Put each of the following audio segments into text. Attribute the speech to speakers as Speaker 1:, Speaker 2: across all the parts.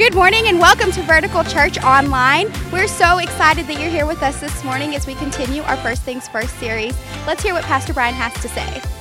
Speaker 1: Good morning and welcome to Vertical Church Online. We're so excited that you're here with us this morning as we continue our First Things First series. Let's hear what Pastor Brian has to say.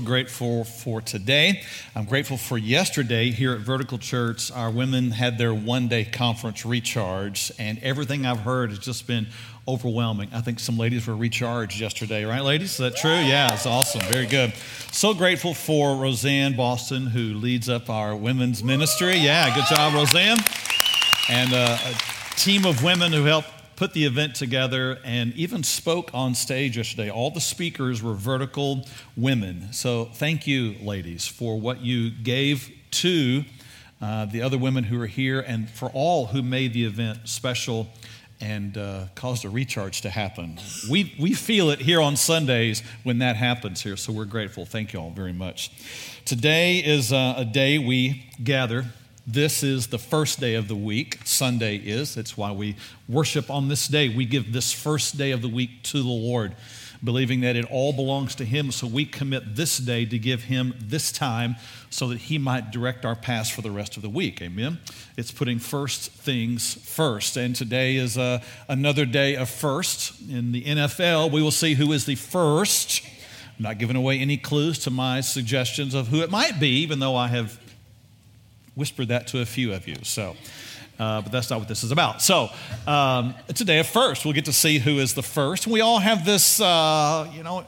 Speaker 2: Grateful for today. I'm grateful for yesterday here at Vertical Church. Our women had their one day conference recharge, and everything I've heard has just been overwhelming. I think some ladies were recharged yesterday, right, ladies? Is that true? Yeah, it's awesome. Very good. So grateful for Roseanne Boston, who leads up our women's ministry. Yeah, good job, Roseanne. And uh, a team of women who help put the event together and even spoke on stage yesterday. All the speakers were vertical women. So thank you, ladies, for what you gave to uh, the other women who are here and for all who made the event special and uh, caused a recharge to happen. We, we feel it here on Sundays when that happens here, so we're grateful. Thank you all very much. Today is uh, a day we gather this is the first day of the week. Sunday is. That's why we worship on this day. We give this first day of the week to the Lord, believing that it all belongs to Him. So we commit this day to give Him this time so that He might direct our paths for the rest of the week. Amen. It's putting first things first. And today is uh, another day of first. In the NFL, we will see who is the first. I'm not giving away any clues to my suggestions of who it might be, even though I have whispered that to a few of you. So, uh, but that's not what this is about. So, um, it's a day of first. We'll get to see who is the first. We all have this, uh, you know,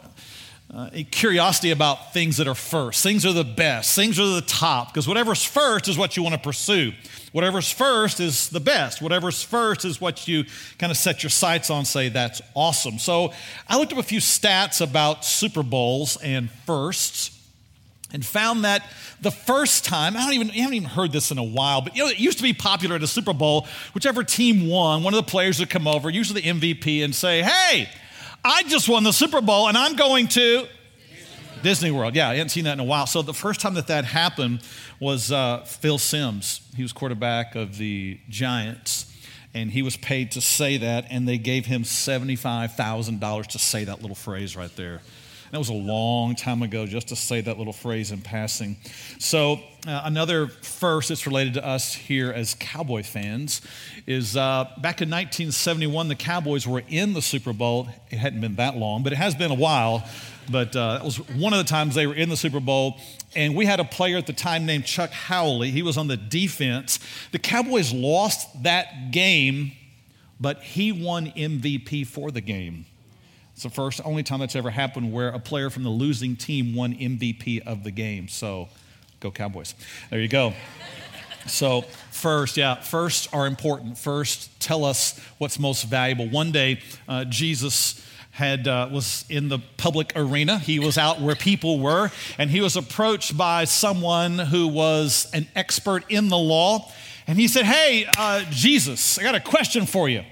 Speaker 2: uh, curiosity about things that are first. Things are the best. Things are the top because whatever's first is what you want to pursue. Whatever's first is the best. Whatever's first is what you kind of set your sights on, say, that's awesome. So I looked up a few stats about Super Bowls and firsts and found that the first time, I don't even, you haven't even heard this in a while, but you know, it used to be popular at a Super Bowl, whichever team won, one of the players would come over, usually the MVP, and say, Hey, I just won the Super Bowl and I'm going to Disney World. Yeah, I hadn't seen that in a while. So the first time that that happened was uh, Phil Simms. He was quarterback of the Giants, and he was paid to say that, and they gave him $75,000 to say that little phrase right there. That was a long time ago, just to say that little phrase in passing. So, uh, another first that's related to us here as Cowboy fans is uh, back in 1971, the Cowboys were in the Super Bowl. It hadn't been that long, but it has been a while. But uh, was one of the times they were in the Super Bowl. And we had a player at the time named Chuck Howley. He was on the defense. The Cowboys lost that game, but he won MVP for the game. It's the first, only time that's ever happened where a player from the losing team won MVP of the game. So go Cowboys. There you go. So, first, yeah, first are important. First, tell us what's most valuable. One day, uh, Jesus had uh, was in the public arena. He was out where people were, and he was approached by someone who was an expert in the law. And he said, "Hey, uh, Jesus, I got a question for you.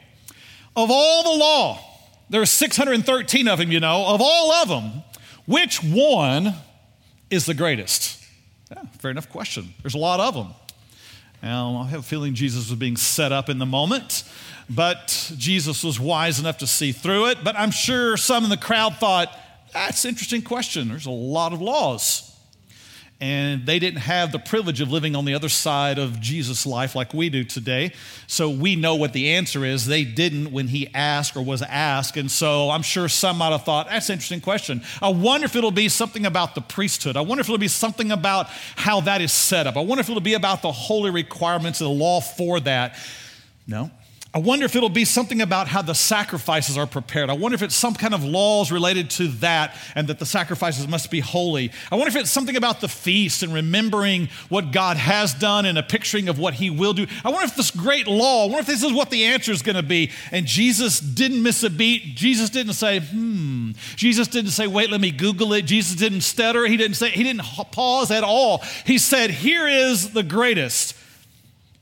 Speaker 2: Of all the law, there are 613 of them, you know. Of all of them, which one is the greatest? Yeah, fair enough question. There's a lot of them. Now, I have a feeling Jesus was being set up in the moment, but Jesus was wise enough to see through it. But I'm sure some in the crowd thought, that's an interesting question. There's a lot of laws and they didn't have the privilege of living on the other side of Jesus' life like we do today. So we know what the answer is. They didn't when he asked or was asked. And so I'm sure some might have thought, that's an interesting question. I wonder if it'll be something about the priesthood. I wonder if it'll be something about how that is set up. I wonder if it'll be about the holy requirements of the law for that. No, I wonder if it'll be something about how the sacrifices are prepared. I wonder if it's some kind of laws related to that and that the sacrifices must be holy. I wonder if it's something about the feast and remembering what God has done and a picturing of what He will do. I wonder if this great law, I wonder if this is what the answer is going to be. And Jesus didn't miss a beat. Jesus didn't say, hmm. Jesus didn't say, wait, let me Google it. Jesus didn't stutter. He didn't say, He didn't pause at all. He said, here is the greatest.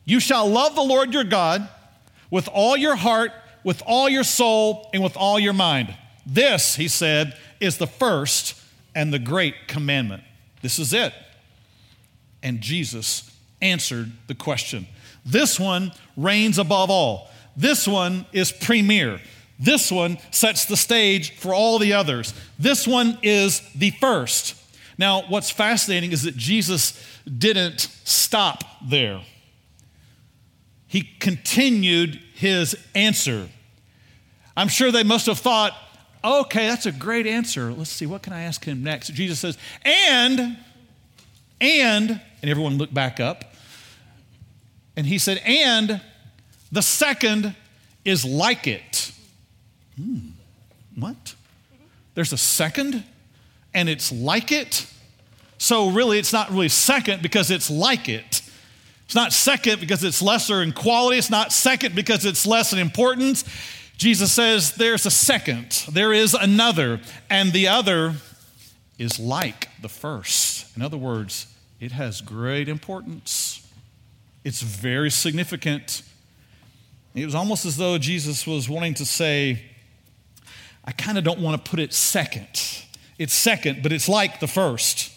Speaker 2: You shall love the Lord your God with all your heart, with all your soul, and with all your mind. This, he said, is the first and the great commandment. This is it. And Jesus answered the question. This one reigns above all. This one is premier. This one sets the stage for all the others. This one is the first. Now, what's fascinating is that Jesus didn't stop there he continued his answer. I'm sure they must have thought, okay, that's a great answer. Let's see, what can I ask him next? Jesus says, and, and, and everyone looked back up. And he said, and the second is like it. Hmm, what? There's a second and it's like it? So, really, it's not really second because it's like it. It's not second because it's lesser in quality. It's not second because it's less in importance. Jesus says there's a second, there is another, and the other is like the first. In other words, it has great importance, it's very significant. It was almost as though Jesus was wanting to say, I kind of don't want to put it second. It's second, but it's like the first.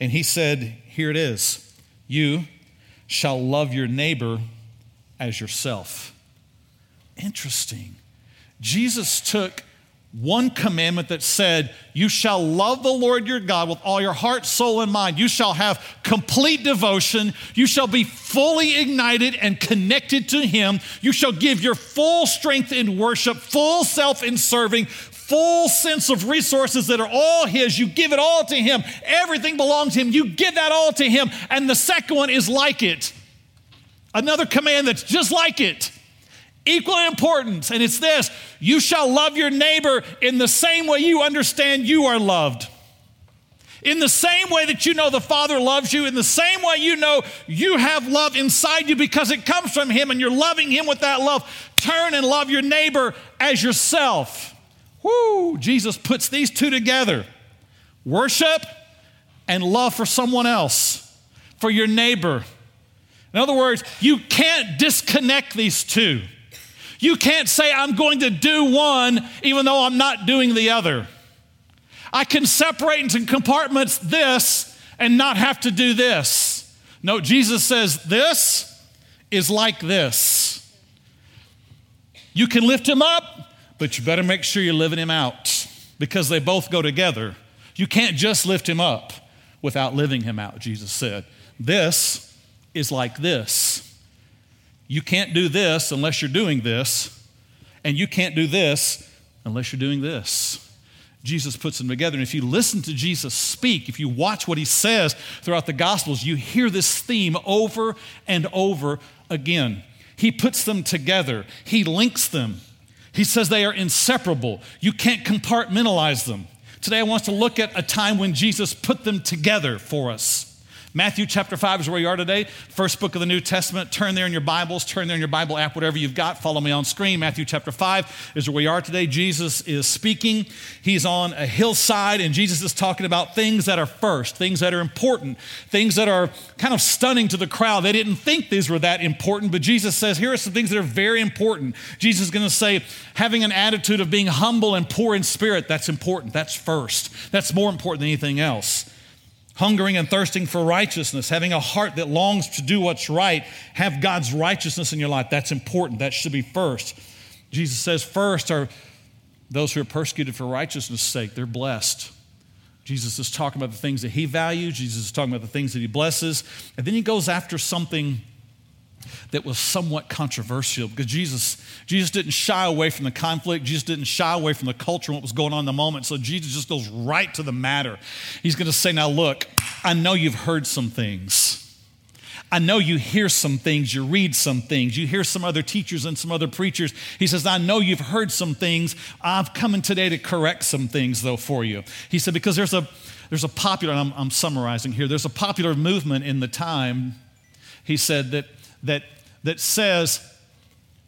Speaker 2: And he said, Here it is. You shall love your neighbor as yourself. Interesting. Jesus took one commandment that said, You shall love the Lord your God with all your heart, soul, and mind. You shall have complete devotion. You shall be fully ignited and connected to Him. You shall give your full strength in worship, full self in serving, full sense of resources that are all His. You give it all to Him. Everything belongs to Him. You give that all to Him. And the second one is like it. Another command that's just like it, equal in importance, and it's this you shall love your neighbor in the same way you understand you are loved. In the same way that you know the Father loves you, in the same way you know you have love inside you because it comes from Him and you're loving Him with that love, turn and love your neighbor as yourself. Whoo, Jesus puts these two together worship and love for someone else, for your neighbor. In other words, you can't disconnect these two. You can't say, I'm going to do one even though I'm not doing the other. I can separate into compartments this and not have to do this. No, Jesus says, This is like this. You can lift him up, but you better make sure you're living him out because they both go together. You can't just lift him up without living him out, Jesus said. This is like this. You can't do this unless you're doing this, and you can't do this unless you're doing this. Jesus puts them together. And if you listen to Jesus speak, if you watch what he says throughout the Gospels, you hear this theme over and over again. He puts them together, he links them. He says they are inseparable. You can't compartmentalize them. Today, I want to look at a time when Jesus put them together for us. Matthew chapter 5 is where you are today. First book of the New Testament. Turn there in your Bibles, turn there in your Bible app, whatever you've got. Follow me on screen. Matthew chapter 5 is where we are today. Jesus is speaking. He's on a hillside, and Jesus is talking about things that are first, things that are important, things that are kind of stunning to the crowd. They didn't think these were that important, but Jesus says, here are some things that are very important. Jesus is going to say, having an attitude of being humble and poor in spirit, that's important. That's first. That's more important than anything else. Hungering and thirsting for righteousness, having a heart that longs to do what's right, have God's righteousness in your life. That's important. That should be first. Jesus says, first are those who are persecuted for righteousness' sake. They're blessed. Jesus is talking about the things that he values, Jesus is talking about the things that he blesses. And then he goes after something that was somewhat controversial because Jesus, Jesus didn't shy away from the conflict. Jesus didn't shy away from the culture and what was going on in the moment. So Jesus just goes right to the matter. He's going to say, Now, look, I know you've heard some things. I know you hear some things, you read some things, you hear some other teachers and some other preachers. He says, I know you've heard some things. I've come in today to correct some things, though, for you. He said, because there's a there's a popular, I'm, I'm summarizing here, there's a popular movement in the time, he said, that that that says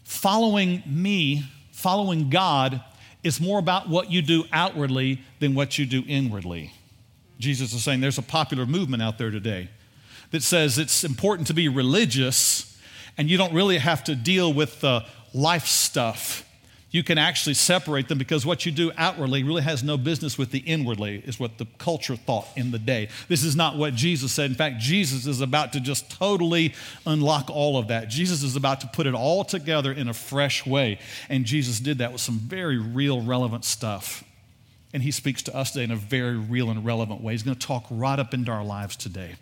Speaker 2: following me, following God, is more about what you do outwardly than what you do inwardly. Jesus is saying there's a popular movement out there today that says it's important to be religious and you don't really have to deal with the life stuff. You can actually separate them because what you do outwardly really has no business with the inwardly, is what the culture thought in the day. This is not what Jesus said. In fact, Jesus is about to just totally unlock all of that. Jesus is about to put it all together in a fresh way. And Jesus did that with some very real, relevant stuff. And he speaks to us today in a very real and relevant way. He's going to talk right up into our lives today.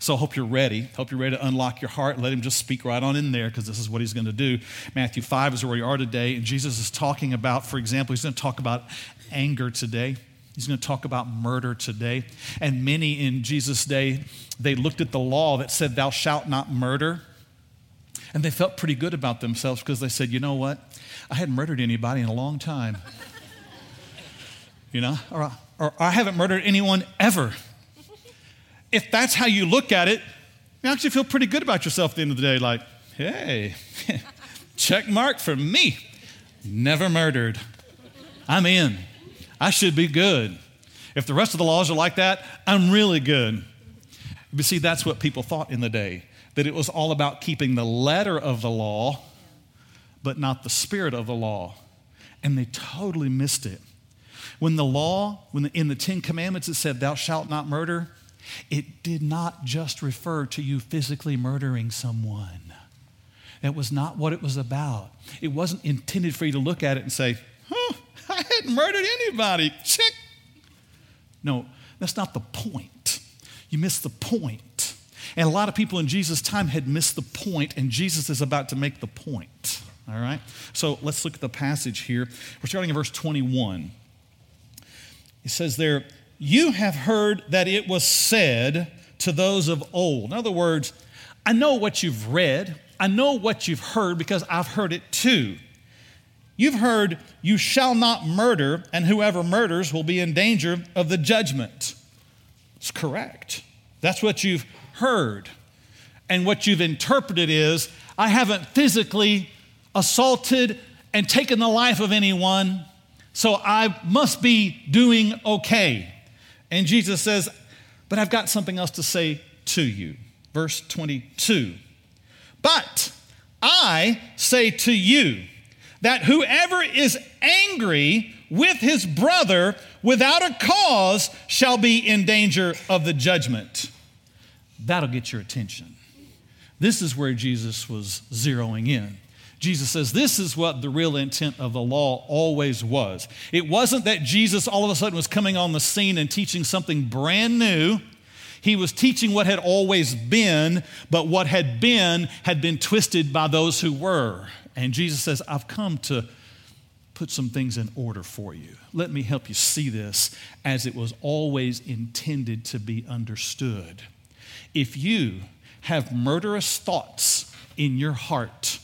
Speaker 2: So I hope you're ready. Hope you're ready to unlock your heart. Let him just speak right on in there because this is what he's going to do. Matthew 5 is where we are today. And Jesus is talking about, for example, he's going to talk about anger today. He's going to talk about murder today. And many in Jesus' day, they looked at the law that said, Thou shalt not murder. And they felt pretty good about themselves because they said, You know what? I hadn't murdered anybody in a long time. you know, or, or I haven't murdered anyone ever if that's how you look at it, you actually feel pretty good about yourself at the end of the day. Like, hey, check mark for me. Never murdered. I'm in. I should be good. If the rest of the laws are like that, I'm really good. But see, that's what people thought in the day that it was all about keeping the letter of the law, but not the spirit of the law. And they totally missed it. When the law, when the, in the Ten Commandments it said, Thou shalt not murder, it did not just refer to you physically murdering someone. That was not what it was about. It wasn't intended for you to look at it and say, huh, I hadn't murdered anybody. Check. No, that's not the point. You missed the point. And a lot of people in Jesus' time had missed the point, and Jesus is about to make the point. All right? So let's look at the passage here. We're starting in verse 21. It says there, you have heard that it was said to those of old. In other words, I know what you've read, I know what you've heard because I've heard it too. You've heard, You shall not murder, and whoever murders will be in danger of the judgment. It's correct. That's what you've heard. And what you've interpreted is, I haven't physically assaulted and taken the life of anyone, so I must be doing okay. And Jesus says, But I've got something else to say to you. Verse 22. But I say to you that whoever is angry with his brother without a cause shall be in danger of the judgment. That'll get your attention. This is where Jesus was zeroing in. Jesus says this is what the real intent of the law always was. It wasn't that Jesus all of a sudden was coming on the scene and teaching something brand new. He was teaching what had always been, but what had been had been twisted by those who were. And Jesus says, I've come to put some things in order for you. Let me help you see this as it was always intended to be understood. If you have murderous thoughts in your heart,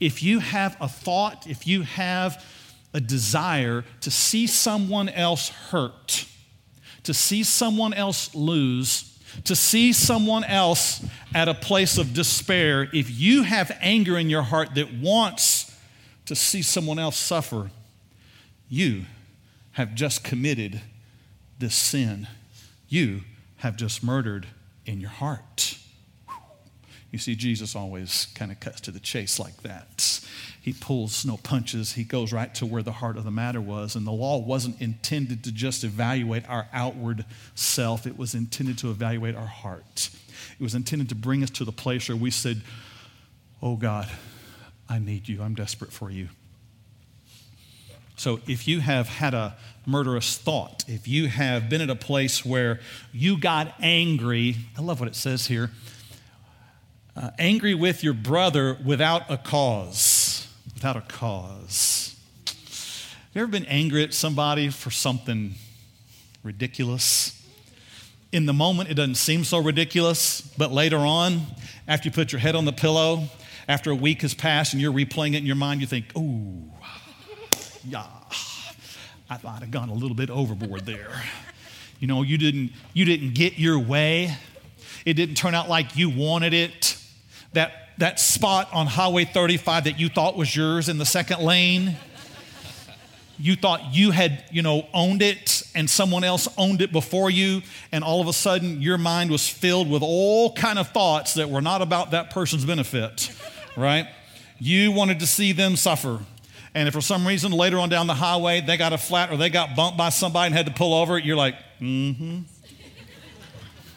Speaker 2: if you have a thought, if you have a desire to see someone else hurt, to see someone else lose, to see someone else at a place of despair, if you have anger in your heart that wants to see someone else suffer, you have just committed this sin. You have just murdered in your heart. You see, Jesus always kind of cuts to the chase like that. he pulls no punches. He goes right to where the heart of the matter was. And the law wasn't intended to just evaluate our outward self, it was intended to evaluate our heart. It was intended to bring us to the place where we said, Oh God, I need you. I'm desperate for you. So if you have had a murderous thought, if you have been at a place where you got angry, I love what it says here uh, angry with your brother without a cause. Without a cause. Have you ever been angry at somebody for something ridiculous? In the moment, it doesn't seem so ridiculous, but later on, after you put your head on the pillow, after a week has passed and you're replaying it in your mind, you think, ooh, yeah, I might have gone a little bit overboard there. You know, you didn't, you didn't get your way. It didn't turn out like you wanted it. That, that spot on Highway 35 that you thought was yours in the second lane, you thought you had, you know, owned it and someone else owned it before you, and all of a sudden your mind was filled with all kind of thoughts that were not about that person's benefit, right? You wanted to see them suffer. And if for some reason later on down the highway they got a flat or they got bumped by somebody and had to pull over, you're like, mm-hmm.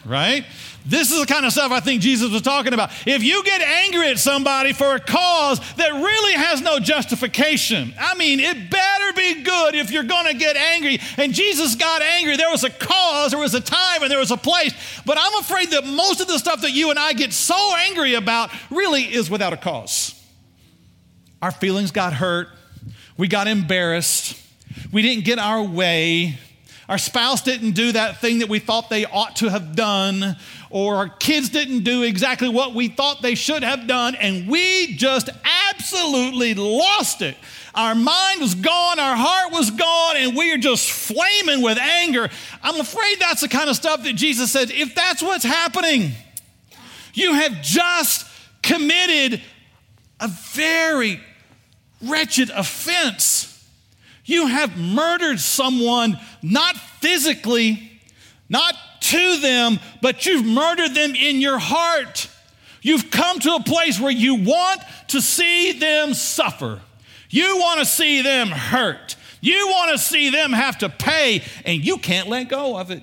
Speaker 2: Right? This is the kind of stuff I think Jesus was talking about. If you get angry at somebody for a cause that really has no justification, I mean, it better be good if you're going to get angry. And Jesus got angry. There was a cause, there was a time, and there was a place. But I'm afraid that most of the stuff that you and I get so angry about really is without a cause. Our feelings got hurt, we got embarrassed, we didn't get our way. Our spouse didn't do that thing that we thought they ought to have done, or our kids didn't do exactly what we thought they should have done, and we just absolutely lost it. Our mind was gone, our heart was gone, and we are just flaming with anger. I'm afraid that's the kind of stuff that Jesus said if that's what's happening, you have just committed a very wretched offense. You have murdered someone, not physically, not to them, but you've murdered them in your heart. You've come to a place where you want to see them suffer. You want to see them hurt. You want to see them have to pay, and you can't let go of it.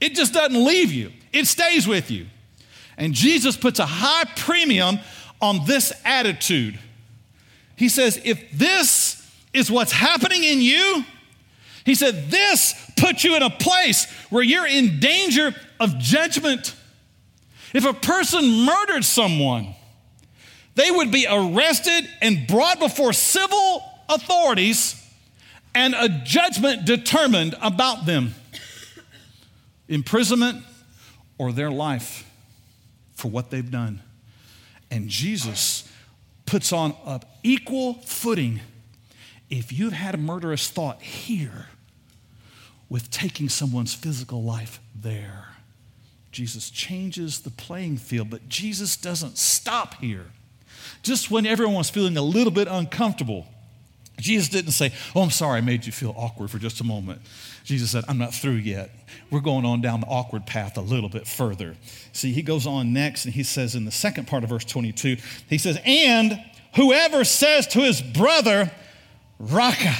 Speaker 2: It just doesn't leave you, it stays with you. And Jesus puts a high premium on this attitude. He says, if this is what's happening in you, he said, this puts you in a place where you're in danger of judgment. If a person murdered someone, they would be arrested and brought before civil authorities and a judgment determined about them imprisonment or their life for what they've done. And Jesus puts on an equal footing if you've had a murderous thought here with taking someone's physical life there. Jesus changes the playing field, but Jesus doesn't stop here. Just when everyone was feeling a little bit uncomfortable, Jesus didn't say, Oh, I'm sorry, I made you feel awkward for just a moment. Jesus said, I'm not through yet. We're going on down the awkward path a little bit further. See, he goes on next and he says in the second part of verse 22, he says, And whoever says to his brother, Raca,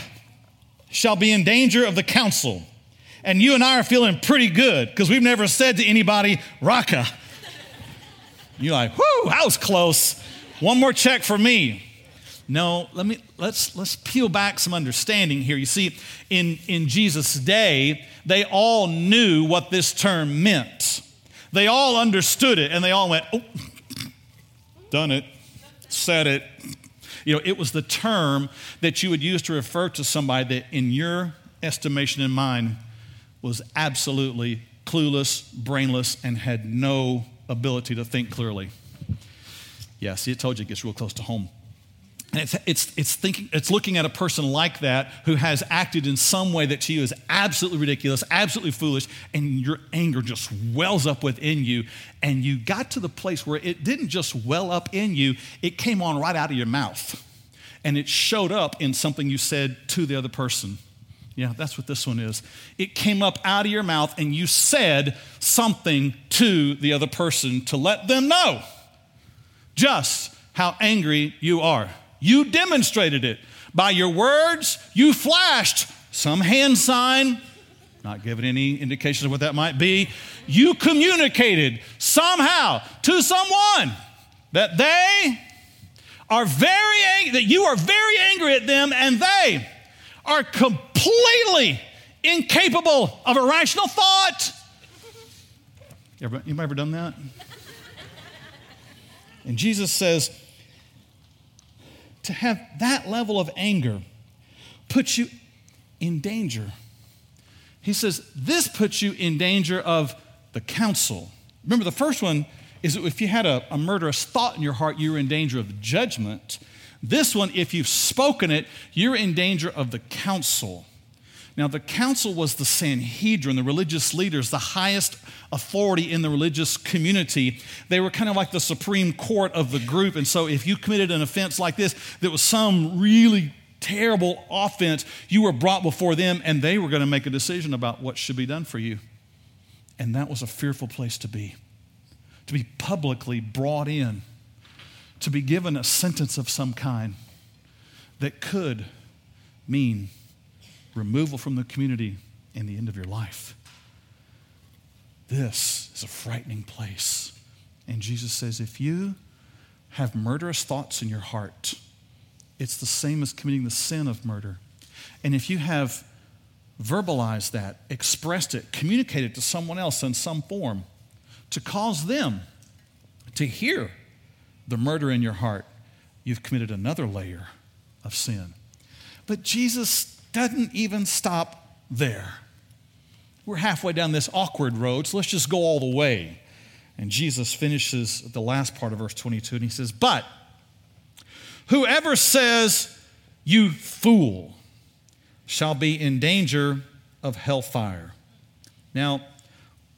Speaker 2: shall be in danger of the council. And you and I are feeling pretty good because we've never said to anybody, Raca. You're like, whoo, that was close. One more check for me. No, let me let's let's peel back some understanding here. You see, in, in Jesus' day, they all knew what this term meant. They all understood it and they all went, oh, done it, said it. You know, it was the term that you would use to refer to somebody that, in your estimation and mine, was absolutely clueless, brainless, and had no ability to think clearly. Yeah, see, it told you it gets real close to home. And it's, it's, it's, thinking, it's looking at a person like that who has acted in some way that to you is absolutely ridiculous, absolutely foolish, and your anger just wells up within you. And you got to the place where it didn't just well up in you, it came on right out of your mouth. And it showed up in something you said to the other person. Yeah, that's what this one is. It came up out of your mouth, and you said something to the other person to let them know just how angry you are. You demonstrated it. By your words, you flashed some hand sign, not giving any indications of what that might be. You communicated somehow to someone that they are very angry, that you are very angry at them, and they are completely incapable of a rational thought. Ever, you ever done that? and Jesus says, to have that level of anger puts you in danger. He says, this puts you in danger of the council. Remember, the first one is if you had a, a murderous thought in your heart, you were in danger of judgment. This one, if you've spoken it, you're in danger of the council. Now, the council was the Sanhedrin, the religious leaders, the highest authority in the religious community. They were kind of like the supreme court of the group. And so, if you committed an offense like this, that was some really terrible offense, you were brought before them and they were going to make a decision about what should be done for you. And that was a fearful place to be, to be publicly brought in, to be given a sentence of some kind that could mean removal from the community, and the end of your life. This is a frightening place. And Jesus says, if you have murderous thoughts in your heart, it's the same as committing the sin of murder. And if you have verbalized that, expressed it, communicated to someone else in some form to cause them to hear the murder in your heart, you've committed another layer of sin. But Jesus doesn't even stop there. We're halfway down this awkward road, so let's just go all the way. And Jesus finishes the last part of verse 22 and he says, But whoever says, You fool, shall be in danger of hellfire. Now,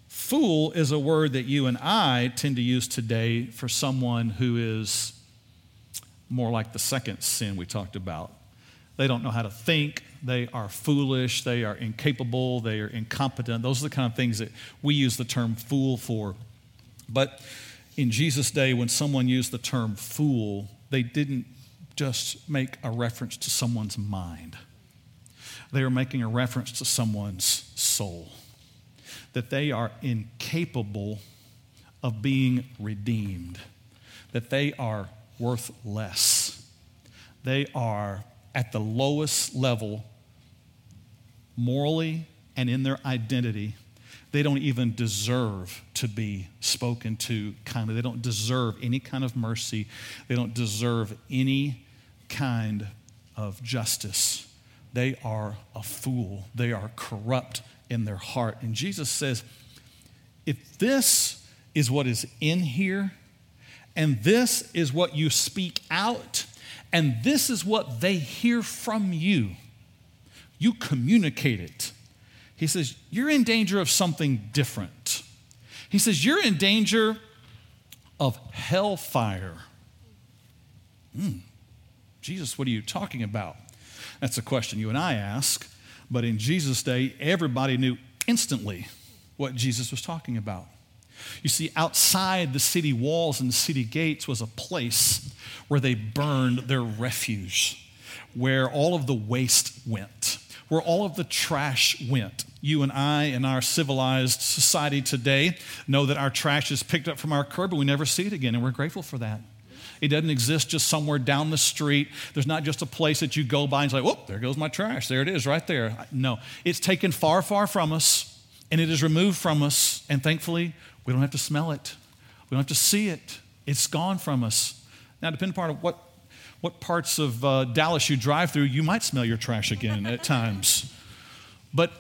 Speaker 2: fool is a word that you and I tend to use today for someone who is more like the second sin we talked about. They don't know how to think, they are foolish, they are incapable, they are incompetent. Those are the kind of things that we use the term fool for. But in Jesus' day, when someone used the term fool, they didn't just make a reference to someone's mind, they were making a reference to someone's soul. That they are incapable of being redeemed, that they are worth less. They are at the lowest level morally and in their identity, they don't even deserve to be spoken to kindly. They don't deserve any kind of mercy. They don't deserve any kind of justice. They are a fool. They are corrupt in their heart. And Jesus says, if this is what is in here, and this is what you speak out, and this is what they hear from you, you communicate it. He says, You're in danger of something different. He says, You're in danger of hellfire. Mm. Jesus, what are you talking about? That's a question you and I ask. But in Jesus' day, everybody knew instantly what Jesus was talking about. You see, outside the city walls and city gates was a place where they burned their refuge, where all of the waste went where all of the trash went. You and I, in our civilized society today, know that our trash is picked up from our curb and we never see it again, and we're grateful for that. It doesn't exist just somewhere down the street. There's not just a place that you go by and say, whoop, there goes my trash. There it is right there. No, it's taken far, far from us, and it is removed from us, and thankfully, we don't have to smell it. We don't have to see it. It's gone from us. Now, depending upon what what parts of uh, Dallas you drive through, you might smell your trash again at times. But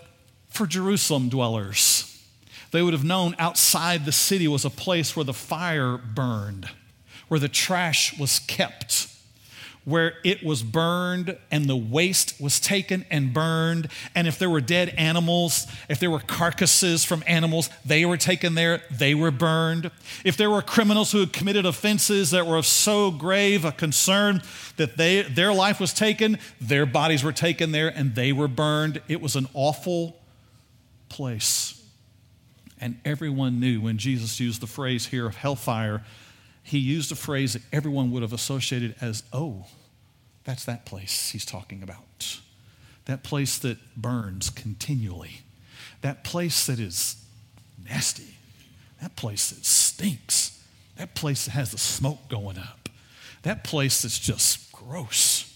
Speaker 2: for Jerusalem dwellers, they would have known outside the city was a place where the fire burned, where the trash was kept where it was burned and the waste was taken and burned. And if there were dead animals, if there were carcasses from animals, they were taken there, they were burned. If there were criminals who had committed offenses that were of so grave a concern that they, their life was taken, their bodies were taken there and they were burned. It was an awful place. And everyone knew when Jesus used the phrase here of hellfire he used a phrase that everyone would have associated as, oh, That's that place he's talking about. That place that burns continually. That place that is nasty. That place that stinks. That place that has the smoke going up. That place that's just gross.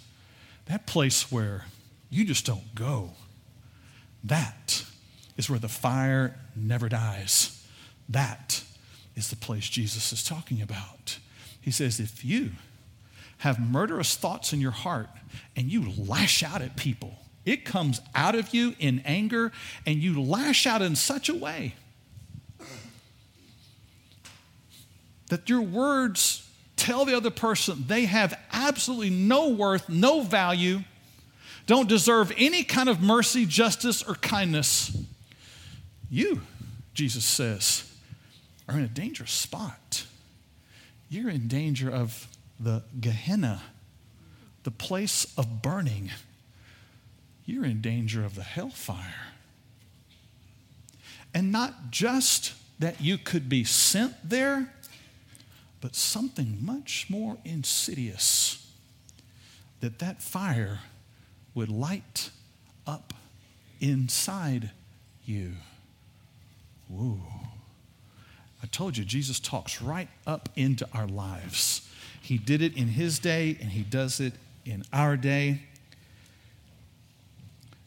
Speaker 2: That place where you just don't go. That is where the fire never dies. That is the place Jesus is talking about. He says, if you have murderous thoughts in your heart and you lash out at people, it comes out of you in anger and you lash out in such a way that your words tell the other person they have absolutely no worth, no value, don't deserve any kind of mercy, justice, or kindness. You, Jesus says, are in a dangerous spot. You're in danger of the Gehenna, the place of burning. You're in danger of the hellfire. And not just that you could be sent there, but something much more insidious that that fire would light up inside you. Whoa. I told you, Jesus talks right up into our lives. He did it in his day, and he does it in our day.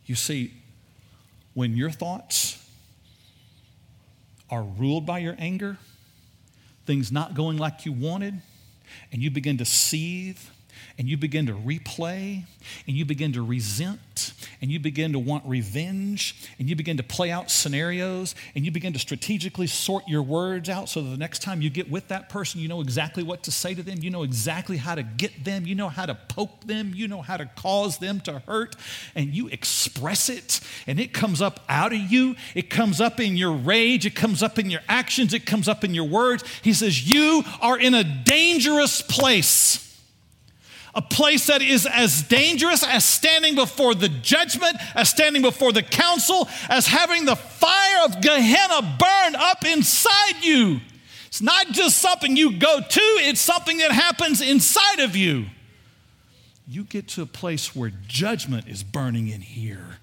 Speaker 2: You see, when your thoughts are ruled by your anger, things not going like you wanted, and you begin to seethe and you begin to replay and you begin to resent and you begin to want revenge and you begin to play out scenarios and you begin to strategically sort your words out so that the next time you get with that person, you know exactly what to say to them, you know exactly how to get them, you know how to poke them, you know how to cause them to hurt, and you express it and it comes up out of you. It comes up in your rage, it comes up in your actions, it comes up in your words. He says, You are in a dangerous place a place that is as dangerous as standing before the judgment, as standing before the council, as having the fire of Gehenna burn up inside you. It's not just something you go to, it's something that happens inside of you. You get to a place where judgment is burning in here,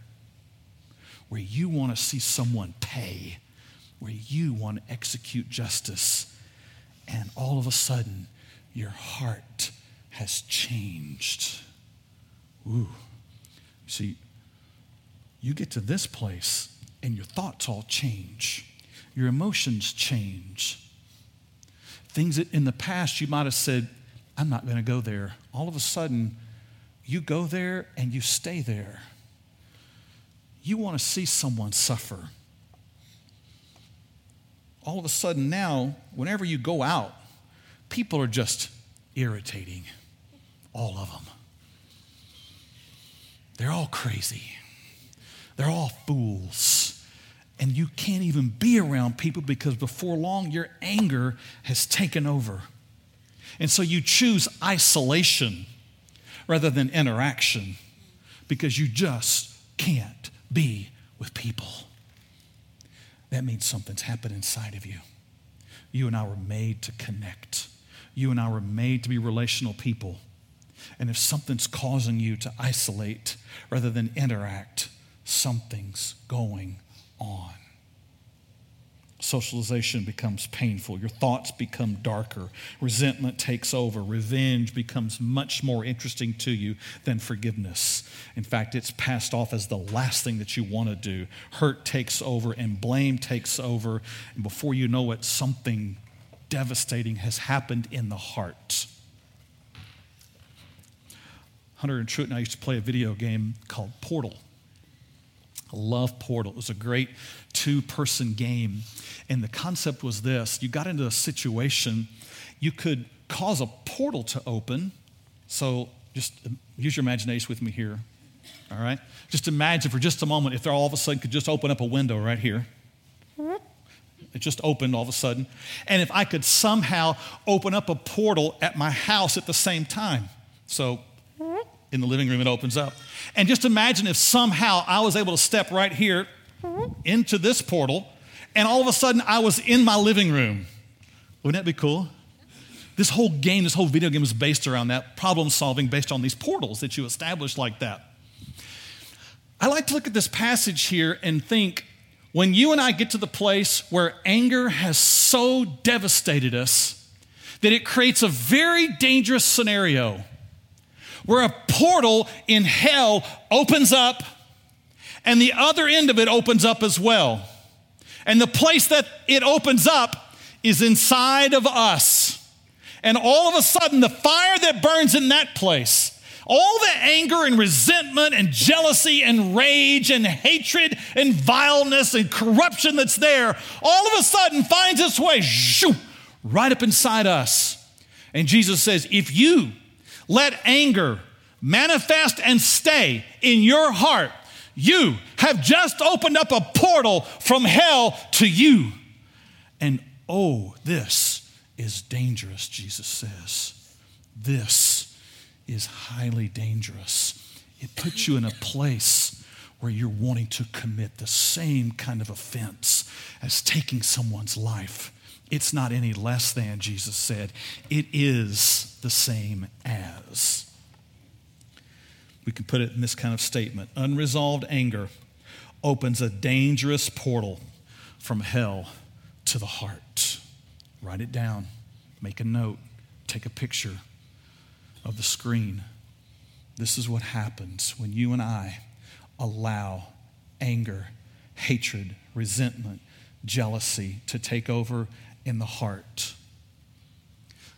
Speaker 2: where you want to see someone pay, where you want to execute justice, and all of a sudden, your heart has changed. Ooh. See, you get to this place and your thoughts all change, your emotions change. Things that in the past you might have said, I'm not going to go there. All of a sudden, you go there and you stay there. You want to see someone suffer. All of a sudden, now, whenever you go out, people are just irritating. All of them. They're all crazy. They're all fools. And you can't even be around people because before long your anger has taken over. And so you choose isolation rather than interaction because you just can't be with people. That means something's happened inside of you. You and I were made to connect. You and I were made to be relational people. And if something's causing you to isolate rather than interact, something's going on. Socialization becomes painful. Your thoughts become darker. Resentment takes over. Revenge becomes much more interesting to you than forgiveness. In fact, it's passed off as the last thing that you want to do. Hurt takes over and blame takes over. And before you know it, something devastating has happened in the heart. Hunter and Truett and I used to play a video game called Portal. I love Portal. It was a great two person game. And the concept was this you got into a situation, you could cause a portal to open. So just use your imagination with me here. All right? Just imagine for just a moment if there all of a sudden could just open up a window right here. It just opened all of a sudden. And if I could somehow open up a portal at my house at the same time. So in the living room, it opens up. And just imagine if somehow I was able to step right here into this portal, and all of a sudden I was in my living room. Wouldn't that be cool? This whole game, this whole video game is based around that problem solving based on these portals that you establish like that. I like to look at this passage here and think when you and I get to the place where anger has so devastated us that it creates a very dangerous scenario where a portal in hell opens up and the other end of it opens up as well. And the place that it opens up is inside of us. And all of a sudden, the fire that burns in that place all the anger and resentment and jealousy and rage and hatred and vileness and corruption that's there, all of a sudden finds its way shoo, right up inside us. And Jesus says, if you let anger manifest and stay in your heart, you have just opened up a portal from hell to you. And oh, this is dangerous, Jesus says. This is highly dangerous. It puts you in a place where you're wanting to commit the same kind of offense as taking someone's life. It's not any less than, Jesus said. It is the same as. We can put it in this kind of statement Unresolved anger opens a dangerous portal from hell to the heart. Write it down, make a note, take a picture of the screen. This is what happens when you and I allow anger, hatred, resentment, jealousy to take over in the heart.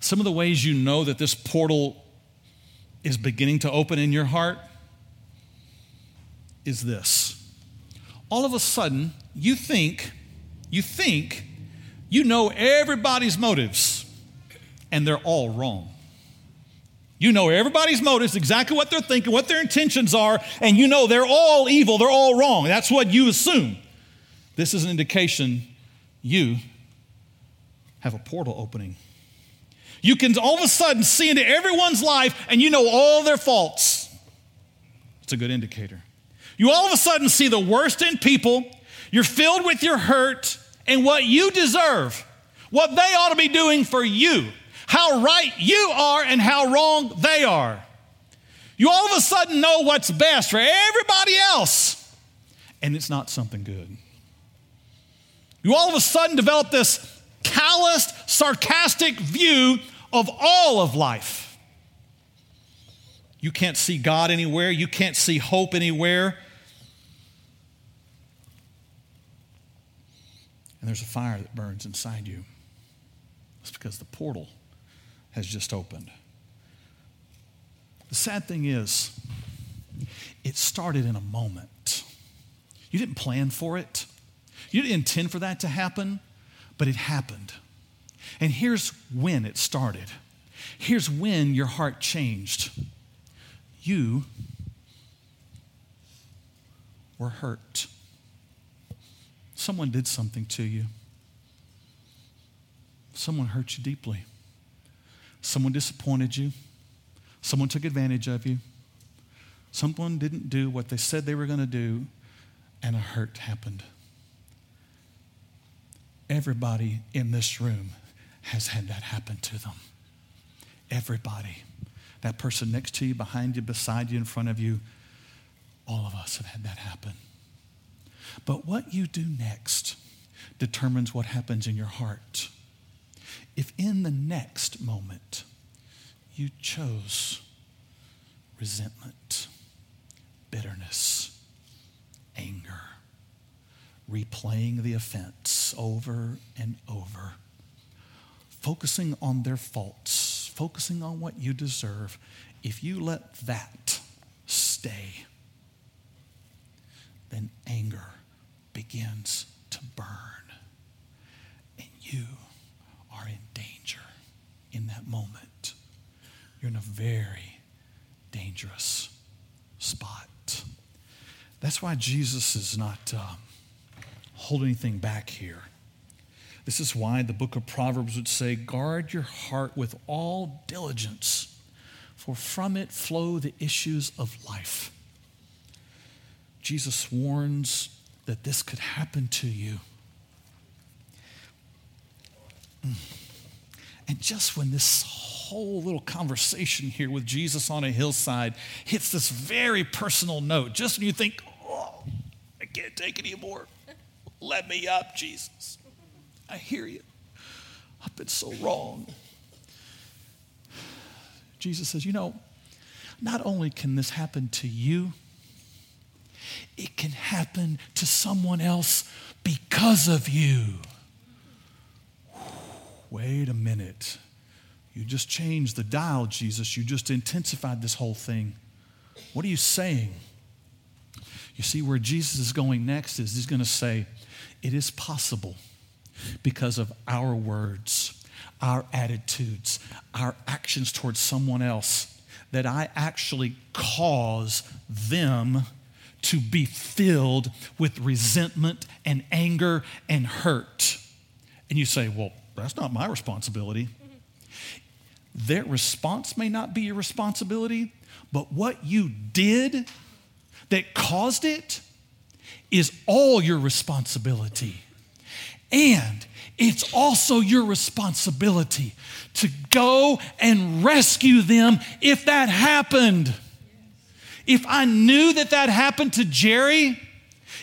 Speaker 2: Some of the ways you know that this portal is beginning to open in your heart is this. All of a sudden, you think, you think you know everybody's motives, and they're all wrong. You know everybody's motives, exactly what they're thinking, what their intentions are, and you know they're all evil, they're all wrong. That's what you assume. This is an indication you have a portal opening. You can all of a sudden see into everyone's life and you know all their faults. It's a good indicator. You all of a sudden see the worst in people, you're filled with your hurt and what you deserve, what they ought to be doing for you how right you are and how wrong they are. You all of a sudden know what's best for everybody else, and it's not something good. You all of a sudden develop this calloused, sarcastic view of all of life. You can't see God anywhere, you can't see hope anywhere. And there's a fire that burns inside you. It's because the portal has just opened. The sad thing is, it started in a moment. You didn't plan for it, you didn't intend for that to happen, but it happened. And here's when it started. Here's when your heart changed. You were hurt. Someone did something to you. Someone hurt you deeply. Someone disappointed you. Someone took advantage of you. Someone didn't do what they said they were going to do, and a hurt happened. Everybody in this room has had that happen to them. Everybody. That person next to you, behind you, beside you, in front of you, all of us have had that happen. But what you do next determines what happens in your heart if in the next moment you chose resentment, bitterness, anger, replaying the offense over and over, focusing on their faults, focusing on what you deserve, if you let that stay, then anger begins to burn. And you are in danger in that moment. You're in a very dangerous spot. That's why Jesus is not uh, holding anything back here. This is why the book of Proverbs would say, Guard your heart with all diligence, for from it flow the issues of life. Jesus warns that this could happen to you mm. And just when this whole little conversation here with Jesus on a hillside hits this very personal note, just when you think, oh, I can't take it anymore, let me up, Jesus. I hear you. I've been so wrong. Jesus says, You know, not only can this happen to you, it can happen to someone else because of you. Wait a minute. You just changed the dial, Jesus. You just intensified this whole thing. What are you saying? You see, where Jesus is going next is he's going to say, It is possible because of our words, our attitudes, our actions towards someone else, that I actually cause them to be filled with resentment and anger and hurt. And you say, Well, that's not my responsibility. Their response may not be your responsibility, but what you did that caused it is all your responsibility. And it's also your responsibility to go and rescue them if that happened. If I knew that that happened to Jerry,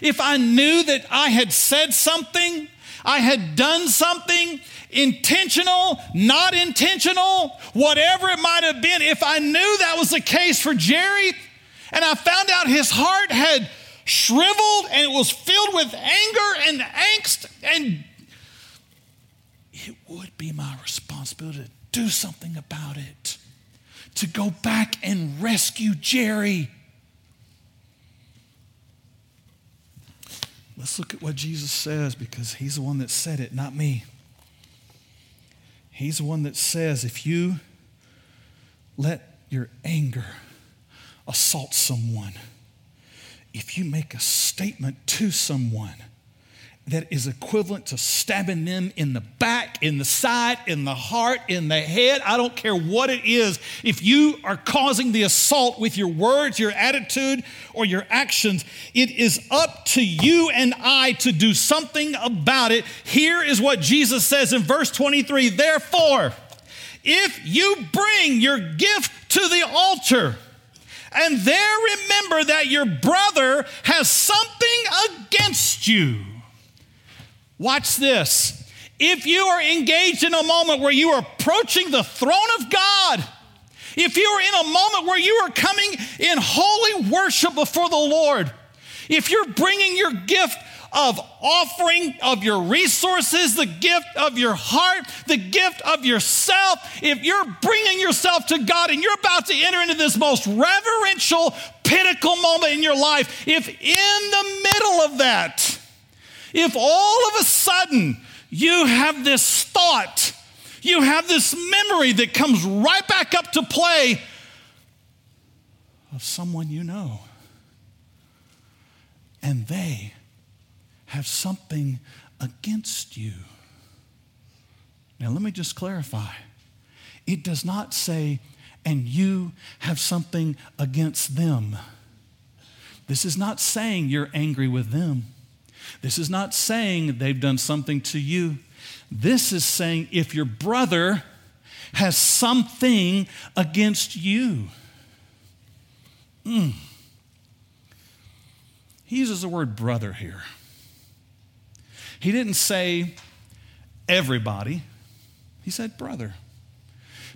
Speaker 2: if I knew that I had said something, I had done something intentional, not intentional, whatever it might have been, if I knew that was the case for Jerry, and I found out his heart had shriveled and it was filled with anger and angst, and it would be my responsibility to do something about it, to go back and rescue Jerry. Let's look at what Jesus says because he's the one that said it, not me. He's the one that says if you let your anger assault someone, if you make a statement to someone that is equivalent to stabbing them in the back, in the side, in the heart, in the head. I don't care what it is. If you are causing the assault with your words, your attitude, or your actions, it is up to you and I to do something about it. Here is what Jesus says in verse 23 Therefore, if you bring your gift to the altar, and there remember that your brother has something against you Watch this. If you are engaged in a moment where you are approaching the throne of God, if you are in a moment where you are coming in holy worship before the Lord, if you're bringing your gift of offering of your resources, the gift of your heart, the gift of yourself, if you're bringing yourself to God and you're about to enter into this most reverential pinnacle moment in your life, if in the middle of that, if all of a sudden you have this thought, you have this memory that comes right back up to play of someone you know, and they have something against you. Now, let me just clarify. It does not say, and you have something against them. This is not saying you're angry with them. This is not saying they've done something to you. This is saying if your brother has something against you. Mm. He uses the word brother here. He didn't say everybody, he said brother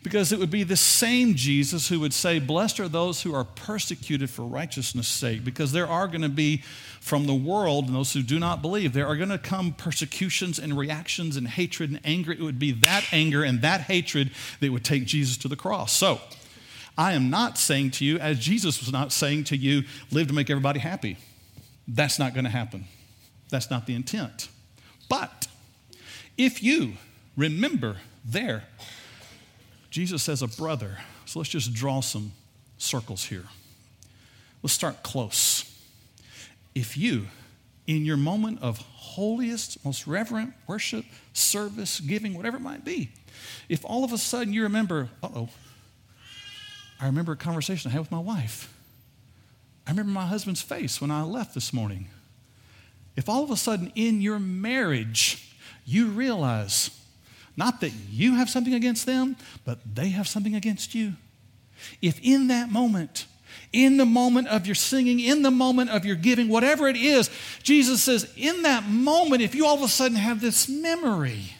Speaker 2: because it would be the same Jesus who would say, Blessed are those who are persecuted for righteousness' sake, because there are going to be from the world and those who do not believe, there are going to come persecutions and reactions and hatred and anger. It would be that anger and that hatred that would take Jesus to the cross. So, I am not saying to you, as Jesus was not saying to you, live to make everybody happy. That's not going to happen. That's not the intent. But if you remember there Jesus says a brother. So let's just draw some circles here. Let's start close. If you, in your moment of holiest, most reverent worship, service, giving, whatever it might be, if all of a sudden you remember, uh oh, I remember a conversation I had with my wife. I remember my husband's face when I left this morning. If all of a sudden in your marriage you realize Not that you have something against them, but they have something against you. If in that moment, in the moment of your singing, in the moment of your giving, whatever it is, Jesus says, in that moment, if you all of a sudden have this memory,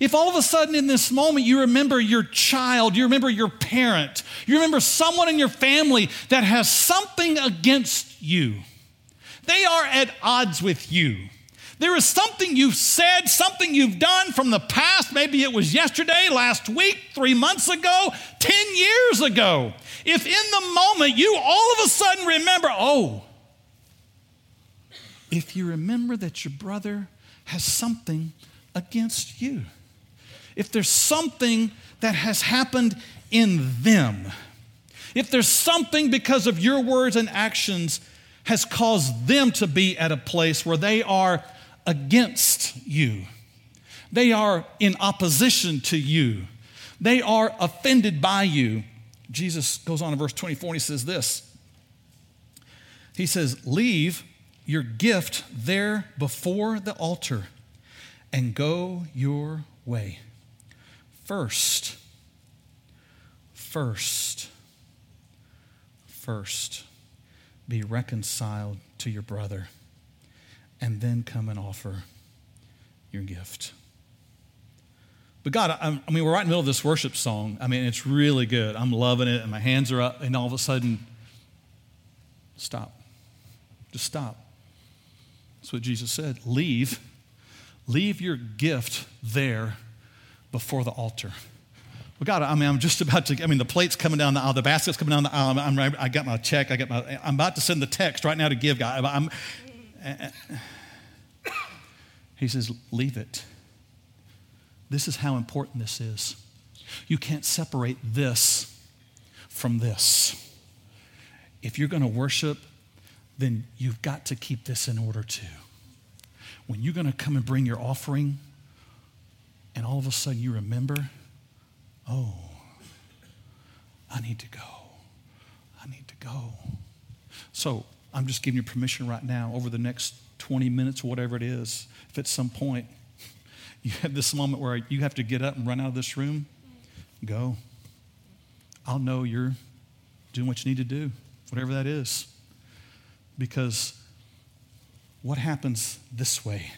Speaker 2: if all of a sudden in this moment you remember your child, you remember your parent, you remember someone in your family that has something against you, they are at odds with you. There is something you've said, something you've done from the past. Maybe it was yesterday, last week, three months ago, 10 years ago. If in the moment you all of a sudden remember, oh, if you remember that your brother has something against you, if there's something that has happened in them, if there's something because of your words and actions has caused them to be at a place where they are against you. They are in opposition to you. They are offended by you. Jesus goes on in verse 24 and he says this He says, Leave your gift there before the altar and go your way. First, first, first, be reconciled to your brother and then come and offer your gift. But God, I, I mean, we're right in the middle of this worship song. I mean, it's really good. I'm loving it, and my hands are up, and all of a sudden, stop. Just stop. That's what Jesus said. Leave. Leave your gift there before the altar. Well, God, I mean, I'm just about to, I mean, the plate's coming down the aisle, the basket's coming down the aisle. I'm, I'm, i got my check, I got my, I'm about to send the text right now to give God. I'm, he says, Leave it. This is how important this is. You can't separate this from this. If you're going to worship, then you've got to keep this in order too. When you're going to come and bring your offering, and all of a sudden you remember, oh, I need to go. I need to go. So I'm just giving you permission right now over the next 20 minutes, whatever it is, if at some point you have this moment where you have to get up and run out of this room, go. I'll know you're doing what you need to do, whatever that is. Because what happens this way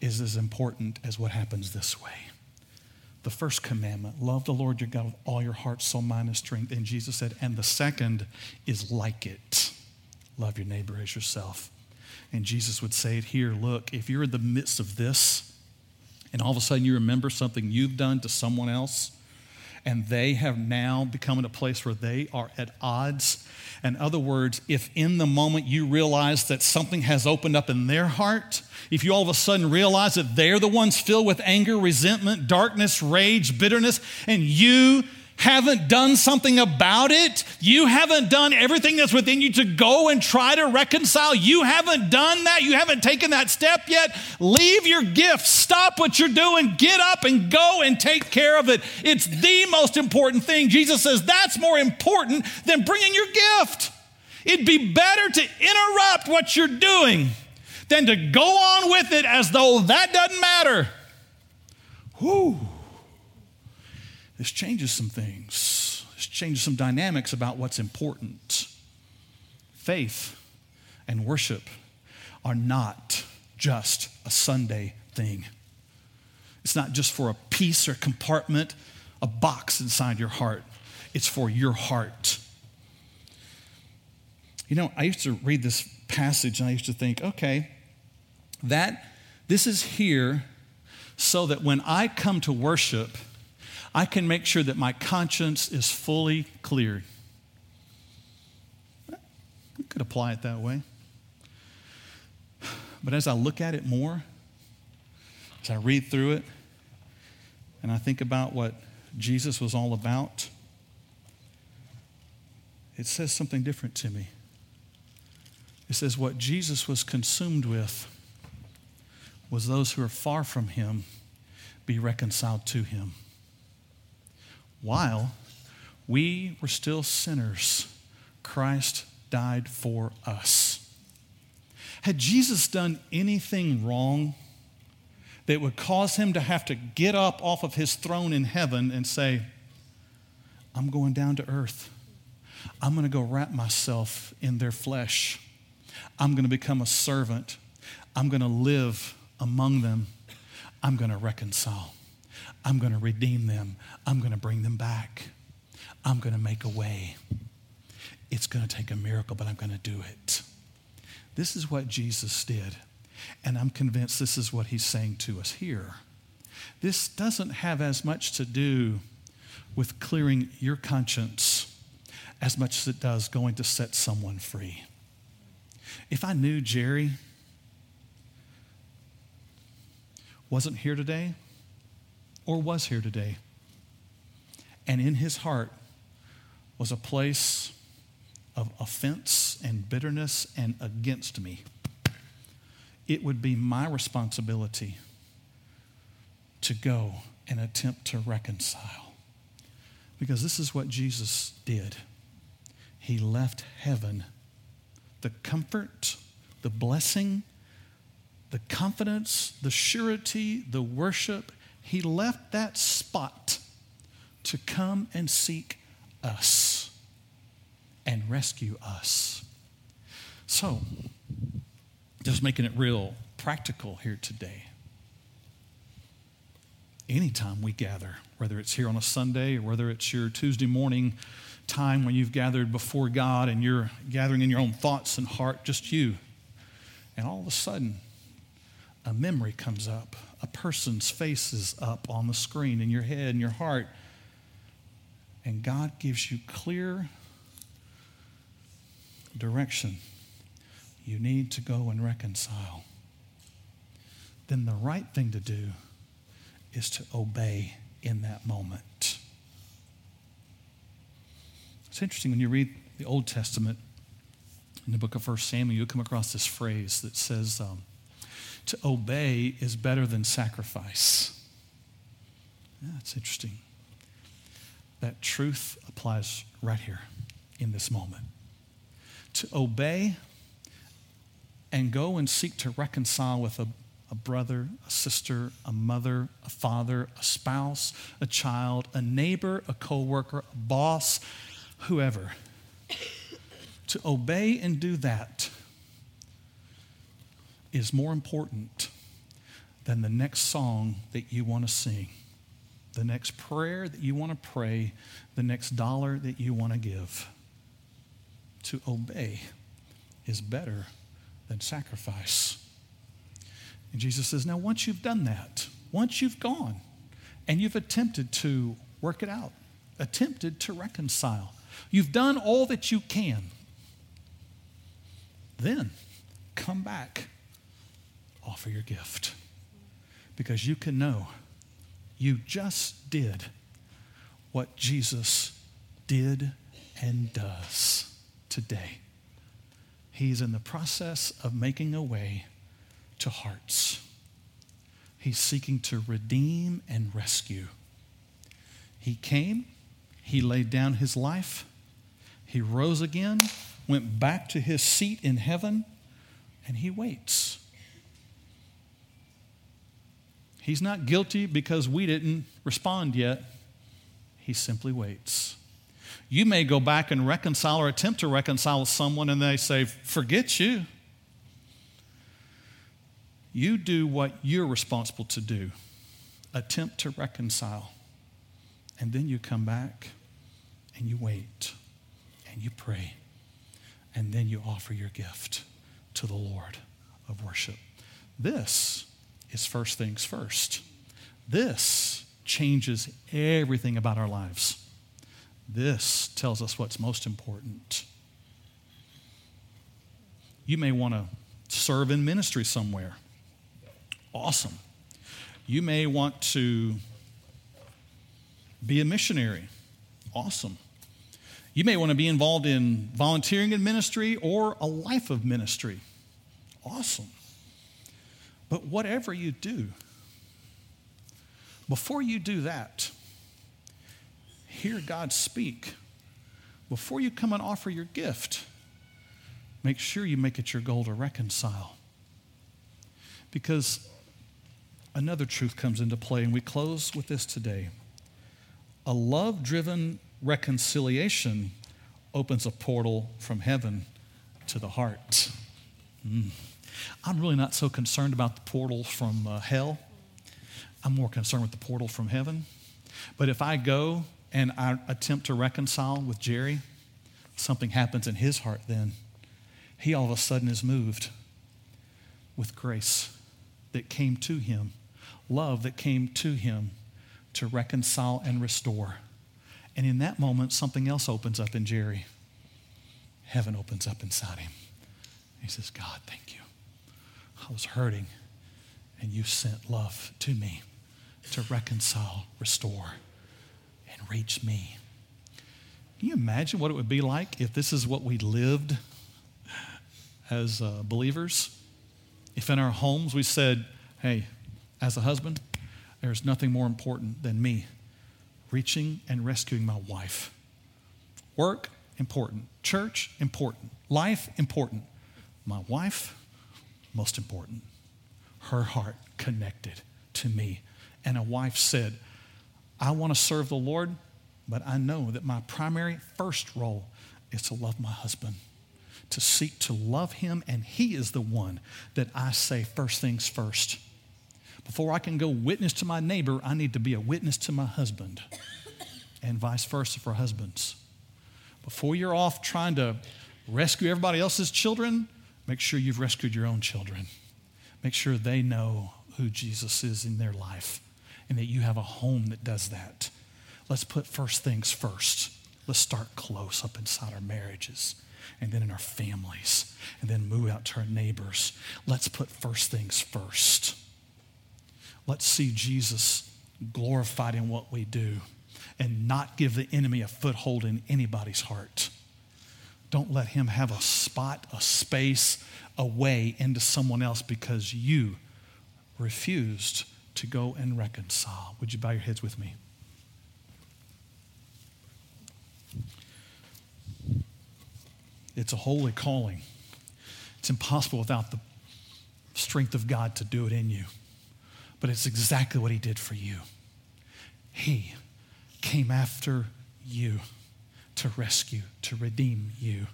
Speaker 2: is as important as what happens this way. The first commandment, love the Lord your God with all your heart, soul, mind, and strength. And Jesus said, and the second is like it love your neighbor as yourself. And Jesus would say it here look, if you're in the midst of this, and all of a sudden you remember something you've done to someone else, and they have now become in a place where they are at odds. In other words, if in the moment you realize that something has opened up in their heart, if you all of a sudden realize that they're the ones filled with anger, resentment, darkness, rage, bitterness, and you haven't done something about it, you haven't done everything that's within you to go and try to reconcile, you haven't done that, you haven't taken that step yet, leave your gift, stop what you're doing, get up and go and take care of it. It's the most important thing. Jesus says that's more important than bringing your gift. It'd be better to interrupt what you're doing than to go on with it as though that doesn't matter. Whew. This changes some things, this changes some dynamics about what's important. Faith and worship are not just a Sunday thing. It's not just for a piece or compartment, a box inside your heart. It's for your heart. You know, I used to read this passage and I used to think, okay, that this is here so that when I come to worship, I can make sure that my conscience is fully cleared. You could apply it that way. But as I look at it more, as I read through it, and I think about what Jesus was all about, it says something different to me. It says what Jesus was consumed with was those who are far from him be reconciled to him while we were still sinners, Christ died for us. Had Jesus done anything wrong that would cause him to have to get up off of his throne in heaven and say, I'm going down to earth. I'm going to go wrap myself in their flesh. I'm going to become a servant. I'm going to live among them. I'm going to reconcile. I'm going to redeem them. I'm going to bring them back. I'm going to make a way. It's going to take a miracle, but I'm going to do it. This is what Jesus did. And I'm convinced this is what he's saying to us here. This doesn't have as much to do with clearing your conscience as much as it does going to set someone free. If I knew Jerry wasn't here today or was here today, and in his heart was a place of offense and bitterness and against me, it would be my responsibility to go and attempt to reconcile. Because this is what Jesus did. He left heaven, the comfort, the blessing, the confidence, the surety, the worship. He left that spot to come and seek us and rescue us. So, just making it real practical here today. Anytime we gather, whether it's here on a Sunday or whether it's your Tuesday morning time when you've gathered before God and you're gathering in your own thoughts and heart, just you, and all of a sudden, a memory comes up. A person's face is up on the screen in your head and your heart. And God gives you clear direction. You need to go and reconcile. Then the right thing to do is to obey in that moment. It's interesting when you read the Old Testament in the book of 1 Samuel, you come across this phrase that says, um, to obey is better than sacrifice. Yeah, that's interesting. That truth applies right here in this moment to obey and go and seek to reconcile with a, a brother, a sister, a mother, a father, a spouse, a child, a neighbor, a coworker, a boss, whoever. to obey and do that is more important than the next song that you want to sing, the next prayer that you want to pray, the next dollar that you want to give to obey is better than sacrifice. And Jesus says, Now, once you've done that, once you've gone and you've attempted to work it out, attempted to reconcile, you've done all that you can, then come back, offer your gift. Because you can know you just did what Jesus did and does today. He's in the process of making a way to hearts. He's seeking to redeem and rescue. He came, he laid down his life, he rose again, went back to his seat in heaven, and he waits. He's not guilty because we didn't respond yet. He simply waits. You may go back and reconcile or attempt to reconcile with someone, and they say, Forget you. You do what you're responsible to do. Attempt to reconcile. And then you come back and you wait and you pray. And then you offer your gift to the Lord of worship. This is first things first. This changes everything about our lives. This tells us what's most important. You may want to serve in ministry somewhere. Awesome. You may want to be a missionary. Awesome. You may want to be involved in volunteering in ministry or a life of ministry. Awesome. But whatever you do, before you do that, hear God speak, before you come and offer your gift, make sure you make it your goal to reconcile. Because another truth comes into play, and we close with this today. A love driven reconciliation opens a portal from heaven to the heart. Mm. I'm really not so concerned about the portal from uh, hell. I'm more concerned with the portal from heaven. But if I go and I attempt to reconcile with Jerry, something happens in his heart then. He all of a sudden is moved with grace that came to him, love that came to him to reconcile and restore. And in that moment, something else opens up in Jerry. Heaven opens up inside him. He says, God, thank you. I was hurting, and you sent love to me to reconcile, restore, and reach me. Can you imagine what it would be like if this is what we lived as uh, believers? If in our homes we said, hey, as a husband, there's nothing more important than me reaching and rescuing my wife. Work, important. Church, important. Life, important. My wife, most important. Her heart connected to me. And a wife said, I want to serve the Lord, but I know that my primary first role is to love my husband, to seek to love him, and he is the one that I say first things first. Before I can go witness to my neighbor, I need to be a witness to my husband, and vice versa for husbands. Before you're off trying to rescue everybody else's children, make sure you've rescued your own children. Make sure they know who Jesus is in their life and that you have a home that does that. Let's put first things first. Let's start close up inside our marriages and then in our families and then move out to our neighbors. Let's put first things first. Let's see Jesus glorified in what we do and not give the enemy a foothold in anybody's heart. Don't let him have a spot, a space, a way into someone else because you refused to go and reconcile. Would you bow your heads with me? It's a holy calling. It's impossible without the strength of God to do it in you. But it's exactly what He did for you. He came after you to rescue, to redeem you.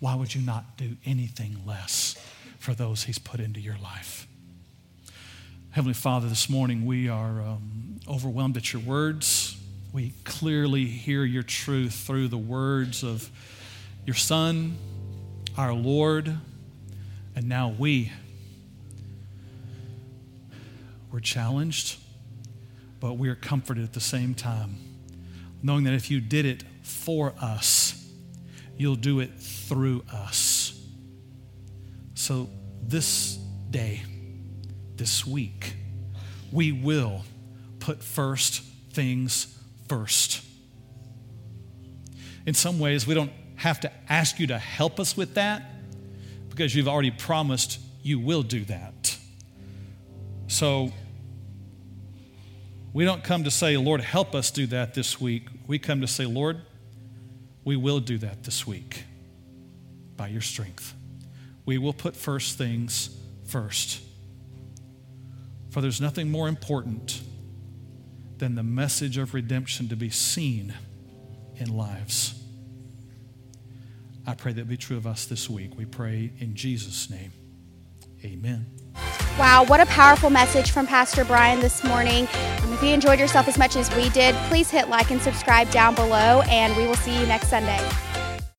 Speaker 2: Why would you not do anything less for those He's put into your life? Heavenly Father, this morning we are um, overwhelmed at your words. We clearly hear your truth through the words of your Son, our Lord, and now we. We're challenged, but we are comforted at the same time, knowing that if you did it for us, you'll do it through us. So this day, this week, we will put first things first. In some ways, we don't have to ask you to help us with that because you've already promised you will do that. So, we don't come to say, Lord, help us do that this week. We come to say, Lord, we will do that this week by your strength. We will put first things first. For there's nothing more important than the message of redemption to be seen in lives. I pray that be true of us this week. We pray in Jesus' name. Amen.
Speaker 1: Wow, what a powerful message from Pastor Brian this morning. Um, if you enjoyed yourself as much as we did, please hit like and subscribe down below, and we will see you next Sunday.